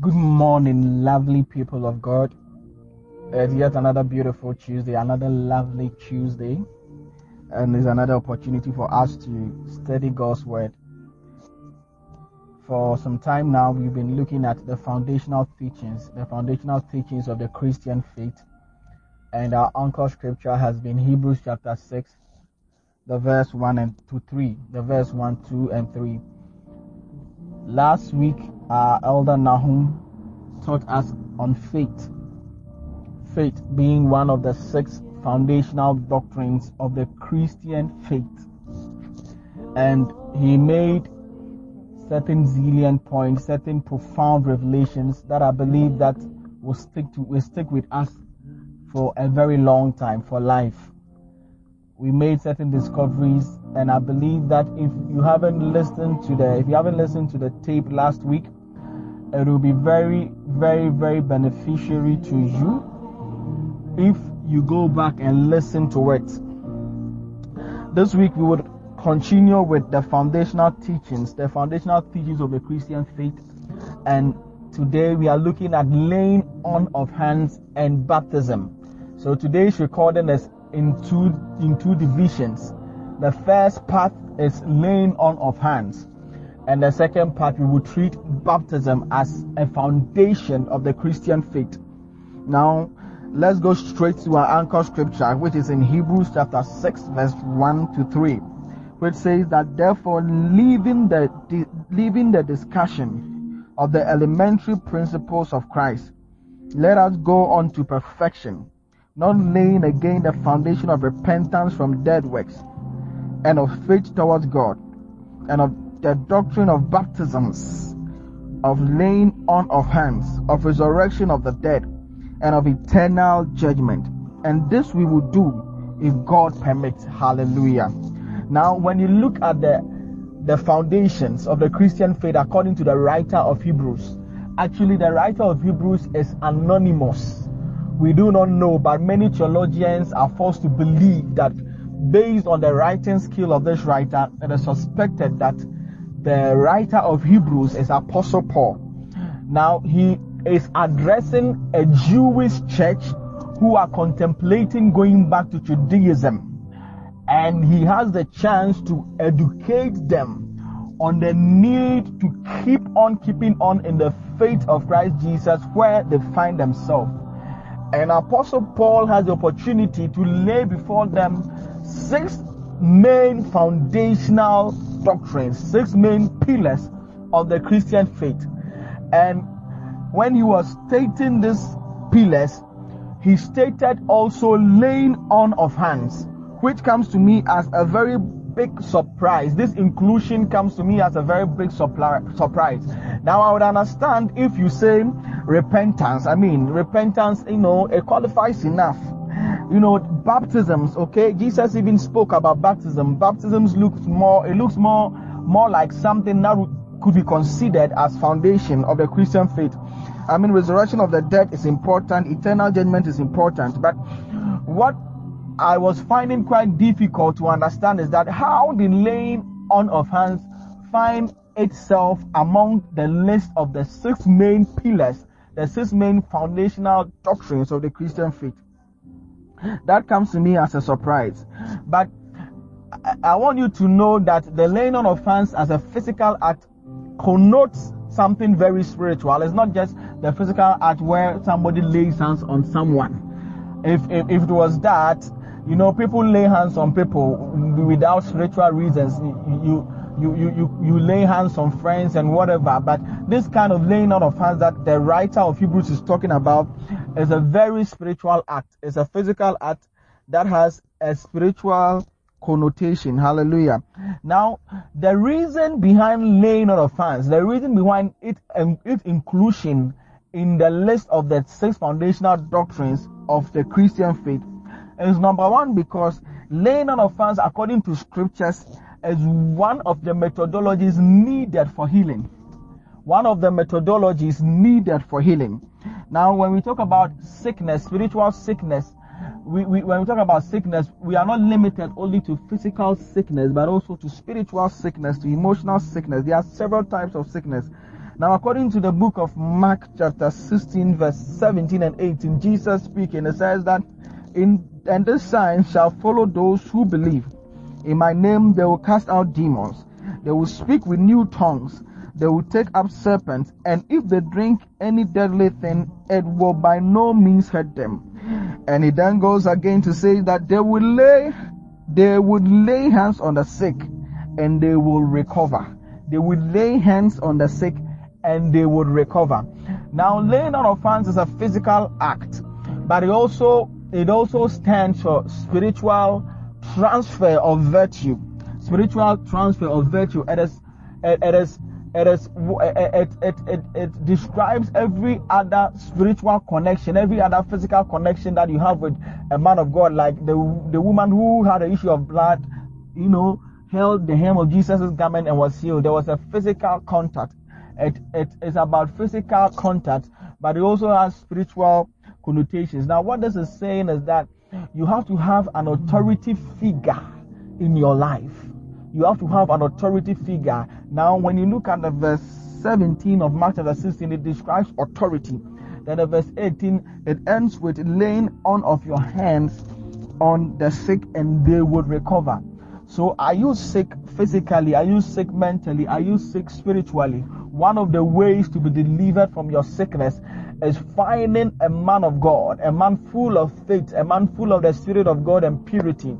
Good morning, lovely people of God. It's yet another beautiful Tuesday, another lovely Tuesday, and it's another opportunity for us to study God's Word. For some time now, we've been looking at the foundational teachings, the foundational teachings of the Christian faith, and our anchor scripture has been Hebrews chapter 6, the verse 1 and 2, 3, the verse 1, 2, and 3. Last week, our elder Nahum taught us on faith. Faith being one of the six foundational doctrines of the Christian faith. And he made certain zillion points, certain profound revelations that I believe that will stick to will stick with us for a very long time, for life. We made certain discoveries and I believe that if you haven't listened to the if you haven't listened to the tape last week, it will be very, very, very beneficiary to you if you go back and listen to it. This week we would continue with the foundational teachings, the foundational teachings of the Christian faith, and today we are looking at laying on of hands and baptism. So today's recording is in two in two divisions. The first part is laying on of hands. And the second part, we will treat baptism as a foundation of the Christian faith. Now, let's go straight to our anchor scripture, which is in Hebrews chapter 6, verse 1 to 3, which says that therefore, leaving the, leaving the discussion of the elementary principles of Christ, let us go on to perfection, not laying again the foundation of repentance from dead works and of faith towards God and of the doctrine of baptisms, of laying on of hands, of resurrection of the dead, and of eternal judgment. And this we will do if God permits. Hallelujah. Now, when you look at the the foundations of the Christian faith according to the writer of Hebrews, actually the writer of Hebrews is anonymous. We do not know, but many theologians are forced to believe that based on the writing skill of this writer, it is suspected that the writer of Hebrews is Apostle Paul. Now he is addressing a Jewish church who are contemplating going back to Judaism. And he has the chance to educate them on the need to keep on keeping on in the faith of Christ Jesus where they find themselves. And Apostle Paul has the opportunity to lay before them six main foundational doctrines, six main pillars of the Christian faith. And when he was stating these pillars, he stated also laying on of hands, which comes to me as a very big surprise. This inclusion comes to me as a very big surprise. Now I would understand if you say repentance. I mean, repentance, you know, it qualifies enough you know baptisms okay? Jesus even spoke about baptism. Baptisms looks more it looks more more like something that could be considered as foundation of the christian faith. I mean resurrection of the dead is important. Eternal judgment is important. But what i was finding quite difficult to understand is that how the laying on of hands find itself among the list of the six main pillars the six main foundational doctrines of the christian faith that comes to me as a surprise. But I want you to know that the laying on of hands as a physical act connotes something very spiritual. It's not just the physical act where somebody lays hands on someone. If, if, if it was that, you know, people lay hands on people without spiritual reasons. You, you, you, you, you lay hands on friends and whatever. But this kind of laying on of hands that the writer of Hebrews is talking about is a very spiritual act. It's a physical act that has a spiritual connotation. Hallelujah. Now, the reason behind laying on of hands, the reason behind it, um, its inclusion in the list of the six foundational doctrines of the Christian faith is number one because laying on of hands according to scriptures is one of the methodologies needed for healing. One of the methodologies needed for healing. Now, when we talk about sickness, spiritual sickness, we, we, when we talk about sickness, we are not limited only to physical sickness, but also to spiritual sickness, to emotional sickness. There are several types of sickness. Now, according to the book of Mark, chapter 16, verse 17 and 18, Jesus speaking, it says that, in and this sign shall follow those who believe. In my name they will cast out demons. They will speak with new tongues. They will take up serpents, and if they drink any deadly thing, it will by no means hurt them. And he then goes again to say that they will lay, they would lay hands on the sick, and they will recover. They will lay hands on the sick, and they would recover. Now, laying on of hands is a physical act, but it also it also stands for spiritual transfer of virtue. Spiritual transfer of virtue. It is it, it is it is it, it, it, it describes every other spiritual connection, every other physical connection that you have with a man of God, like the the woman who had an issue of blood, you know, held the hem of Jesus' garment and was healed. There was a physical contact. It, it is about physical contact, but it also has spiritual connotations. Now, what this is saying is that you have to have an authority figure in your life. You have to have an authority figure. Now, when you look at the verse 17 of Mark chapter 16, it describes authority. Then the verse 18, it ends with laying on of your hands on the sick and they would recover. So are you sick physically? Are you sick mentally? Are you sick spiritually? One of the ways to be delivered from your sickness is finding a man of God, a man full of faith, a man full of the Spirit of God and purity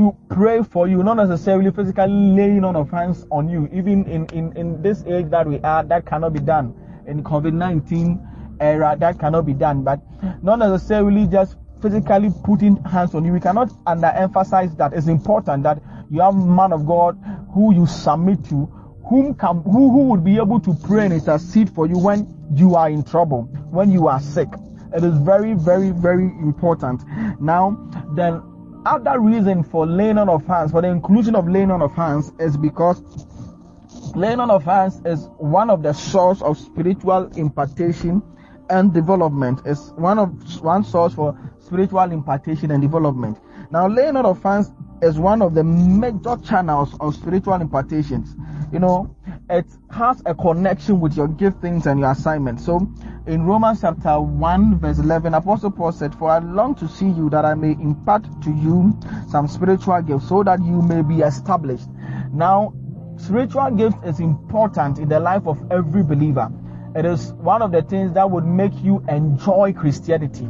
to pray for you, not necessarily physically laying on of hands on you. Even in, in, in this age that we are, that cannot be done. In COVID 19 era, that cannot be done. But not necessarily just physically putting hands on you. We cannot underemphasize that. It's important that you have man of God who you submit to, whom can, who, who would be able to pray and intercede for you when you are in trouble, when you are sick. It is very, very, very important. Now, then other reason for laying on of hands, for the inclusion of laying on of hands, is because laying on of hands is one of the source of spiritual impartation and development. Is one of one source for spiritual impartation and development. Now, laying on of hands is one of the major channels of spiritual impartations. You know, it has a connection with your giftings and your assignment. So, in Romans chapter 1, verse 11, Apostle Paul said, For I long to see you that I may impart to you some spiritual gifts so that you may be established. Now, spiritual gifts is important in the life of every believer. It is one of the things that would make you enjoy Christianity.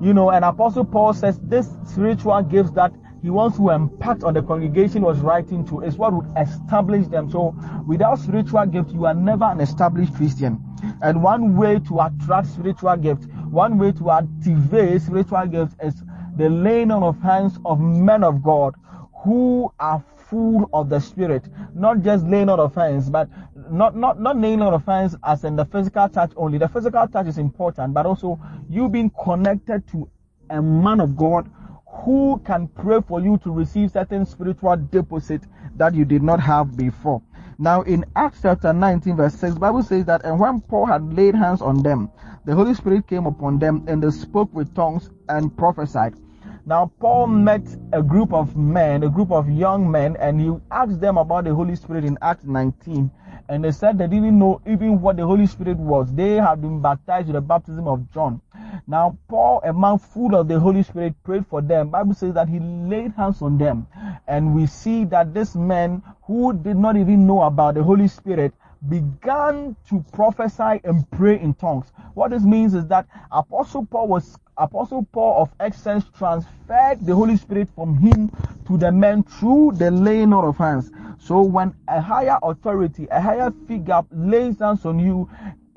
You know, and Apostle Paul says this spiritual gifts that he wants to impact on the congregation was writing to is what would establish them. So without spiritual gift, you are never an established Christian. And one way to attract spiritual gift, one way to activate spiritual gifts is the laying on of hands of men of God who are full of the spirit. Not just laying on of hands, but not not not laying on of hands as in the physical touch only. The physical touch is important, but also you being connected to a man of God who can pray for you to receive certain spiritual deposit that you did not have before. Now in Acts chapter 19 verse 6, Bible says that, and when Paul had laid hands on them, the Holy Spirit came upon them and they spoke with tongues and prophesied. Now Paul met a group of men, a group of young men, and he asked them about the Holy Spirit in Acts 19. And they said they didn't know even what the Holy Spirit was. They had been baptized with the baptism of John. Now, Paul, a man full of the Holy Spirit, prayed for them. Bible says that he laid hands on them. And we see that this man who did not even know about the Holy Spirit began to prophesy and pray in tongues. What this means is that Apostle Paul was Apostle Paul of Excellence transferred the Holy Spirit from him to the men through the laying on of hands. So when a higher authority, a higher figure lays hands on you,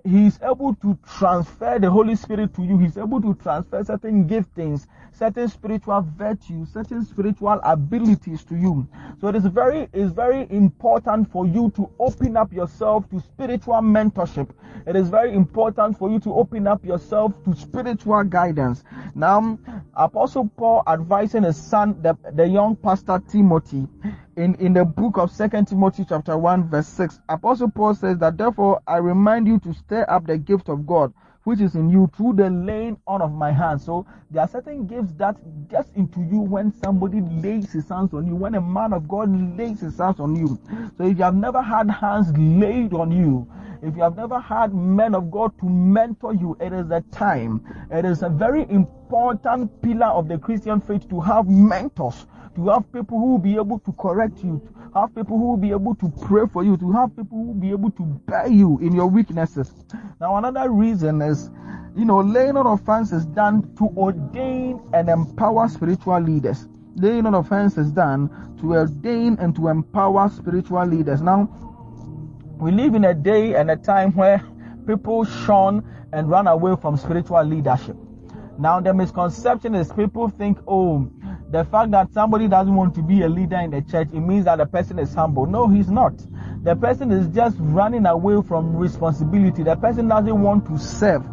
he is able to transfer the Holy Spirit to you. He's able to transfer certain giftings, certain spiritual virtues, certain spiritual abilities to you. So it is very, it's very important for you to open up yourself to spiritual mentorship. It is very important for you to open up yourself to spiritual guidance. Now, Apostle Paul advising his son, the, the young pastor Timothy, in, in the book of Second Timothy chapter 1 verse 6, Apostle Paul says that therefore I remind you to stir up the gift of God which is in you through the laying on of my hands. So there are certain gifts that gets into you when somebody lays his hands on you, when a man of God lays his hands on you. So if you have never had hands laid on you, If you have never had men of God to mentor you, it is a time. It is a very important pillar of the Christian faith to have mentors, to have people who will be able to correct you, to have people who will be able to pray for you, to have people who will be able to bear you in your weaknesses. Now, another reason is, you know, laying on of hands is done to ordain and empower spiritual leaders. Laying on of hands is done to ordain and to empower spiritual leaders. Now, we live in a day and a time where people shun and run away from spiritual leadership. Now, the misconception is people think, oh, the fact that somebody doesn't want to be a leader in the church, it means that the person is humble. No, he's not. The person is just running away from responsibility. The person doesn't want to serve.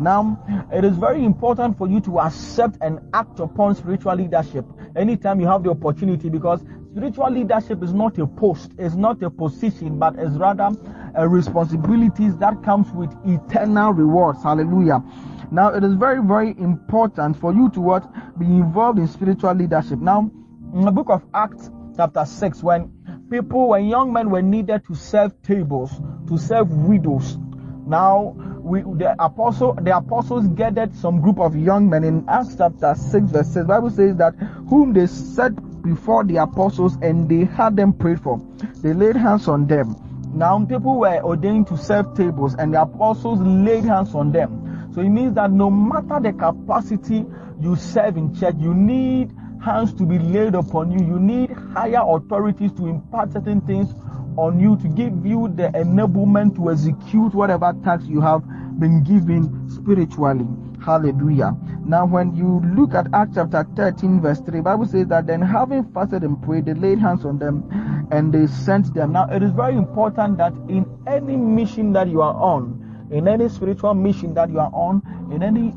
Now, it is very important for you to accept and act upon spiritual leadership anytime you have the opportunity because spiritual leadership is not a post, it's not a position, but it's rather a responsibilities that comes with eternal rewards. Hallelujah. Now, it is very, very important for you to what be involved in spiritual leadership. Now, in the book of Acts, chapter 6, when people, when young men were needed to serve tables, to serve widows, now we the apostle the apostles gathered some group of young men in Acts chapter 6 verse 6. Bible says that whom they set before the apostles and they had them prayed for. They laid hands on them. Now people were ordained to serve tables and the apostles laid hands on them. So it means that no matter the capacity you serve in church, you need hands to be laid upon you. You need higher authorities to impart certain things on you to give you the enablement to execute whatever task you have been given spiritually. Hallelujah. Now, when you look at Acts chapter 13, verse 3, Bible says that then having fasted and prayed, they laid hands on them and they sent them. Now, it is very important that in any mission that you are on, in any spiritual mission that you are on, in any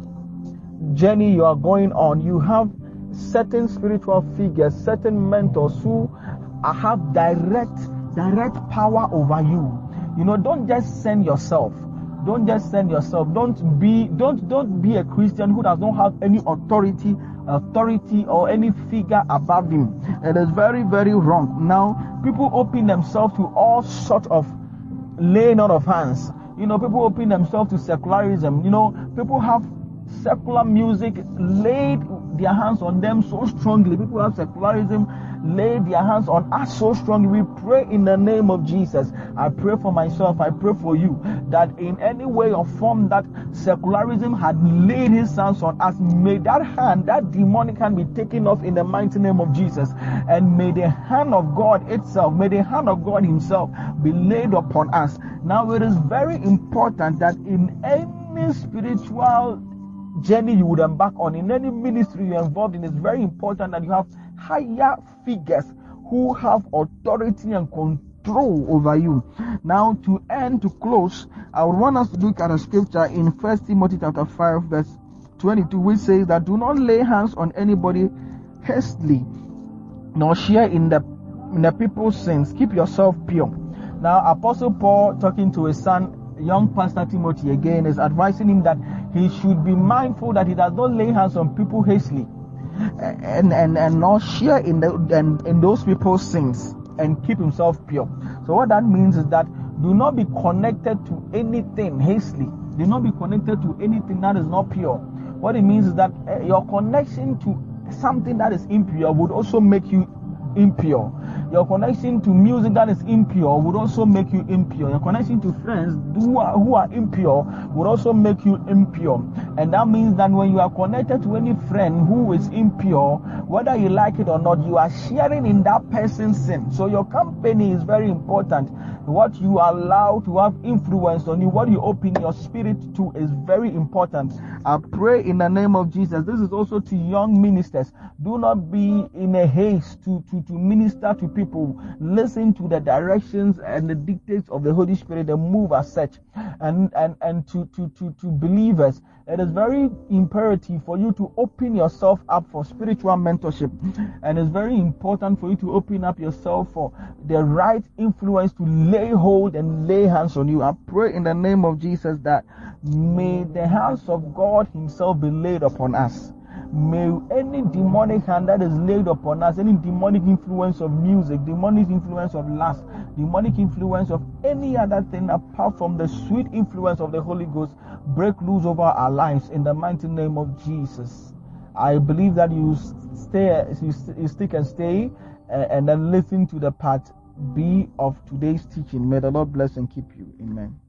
journey you are going on, you have certain spiritual figures, certain mentors who have direct, direct power over you. You know, don't just send yourself don't just send yourself. Don't be don't don't be a Christian who does not have any authority authority or any figure above him. It is very, very wrong. Now, people open themselves to all sort of laying out of hands. You know, people open themselves to secularism. You know, people have secular music laid their hands on them so strongly. People have secularism laid their hands on us so strongly. We pray in the name of Jesus. I pray for myself. I pray for you that in any way or form that secularism had laid his hands on us, may that hand, that demonic hand be taken off in the mighty name of Jesus. And may the hand of God itself, may the hand of God himself be laid upon us. Now it is very important that in any spiritual journey you would embark on, in any ministry you're involved in, it's very important that you have higher figures who have authority and control over you. Now, to end, to close, I would want us to look at a scripture in First Timothy chapter 5, verse 22, which says that do not lay hands on anybody hastily, nor share in the in the people's sins. Keep yourself pure. Now, Apostle Paul talking to his son, young Pastor Timothy again, is advising him that he should be mindful that he does not lay hands on people hastily and and and not share in the and in those people's sins and keep himself pure. So what that means is that do not be connected to anything hastily. Do not be connected to anything that is not pure. What it means is that uh, your connection to something that is impure would also make you impure. Your connection to music that is impure would also make you impure. Your connection to friends who are, who are impure would also make you impure. And that means that when you are connected to any friend who is impure, whether you like it or not, you are sharing in that person's sin. So your company is very important. What you allow to have influence on you, what you open your spirit to is very important. I pray in the name of Jesus. This is also to young ministers. Do not be in a haste to, to, to minister to people. Listen to the directions and the dictates of the Holy Spirit and move as such. And, and, and to, to, to, to believers, it is very imperative for you to open yourself up for spiritual mentorship. And it's very important for you to open up yourself for the right influence to lay hold and lay hands on you. I pray in the name of Jesus that may the hands of God Himself be laid upon us. May any demonic hand that is laid upon us, any demonic influence of music, demonic influence of lust, demonic influence of any other thing apart from the sweet influence of the Holy Ghost, break loose over our lives in the mighty name of Jesus. I believe that you stay, you stick and stay, uh, and then listen to the part B of today's teaching. May the Lord bless and keep you. Amen.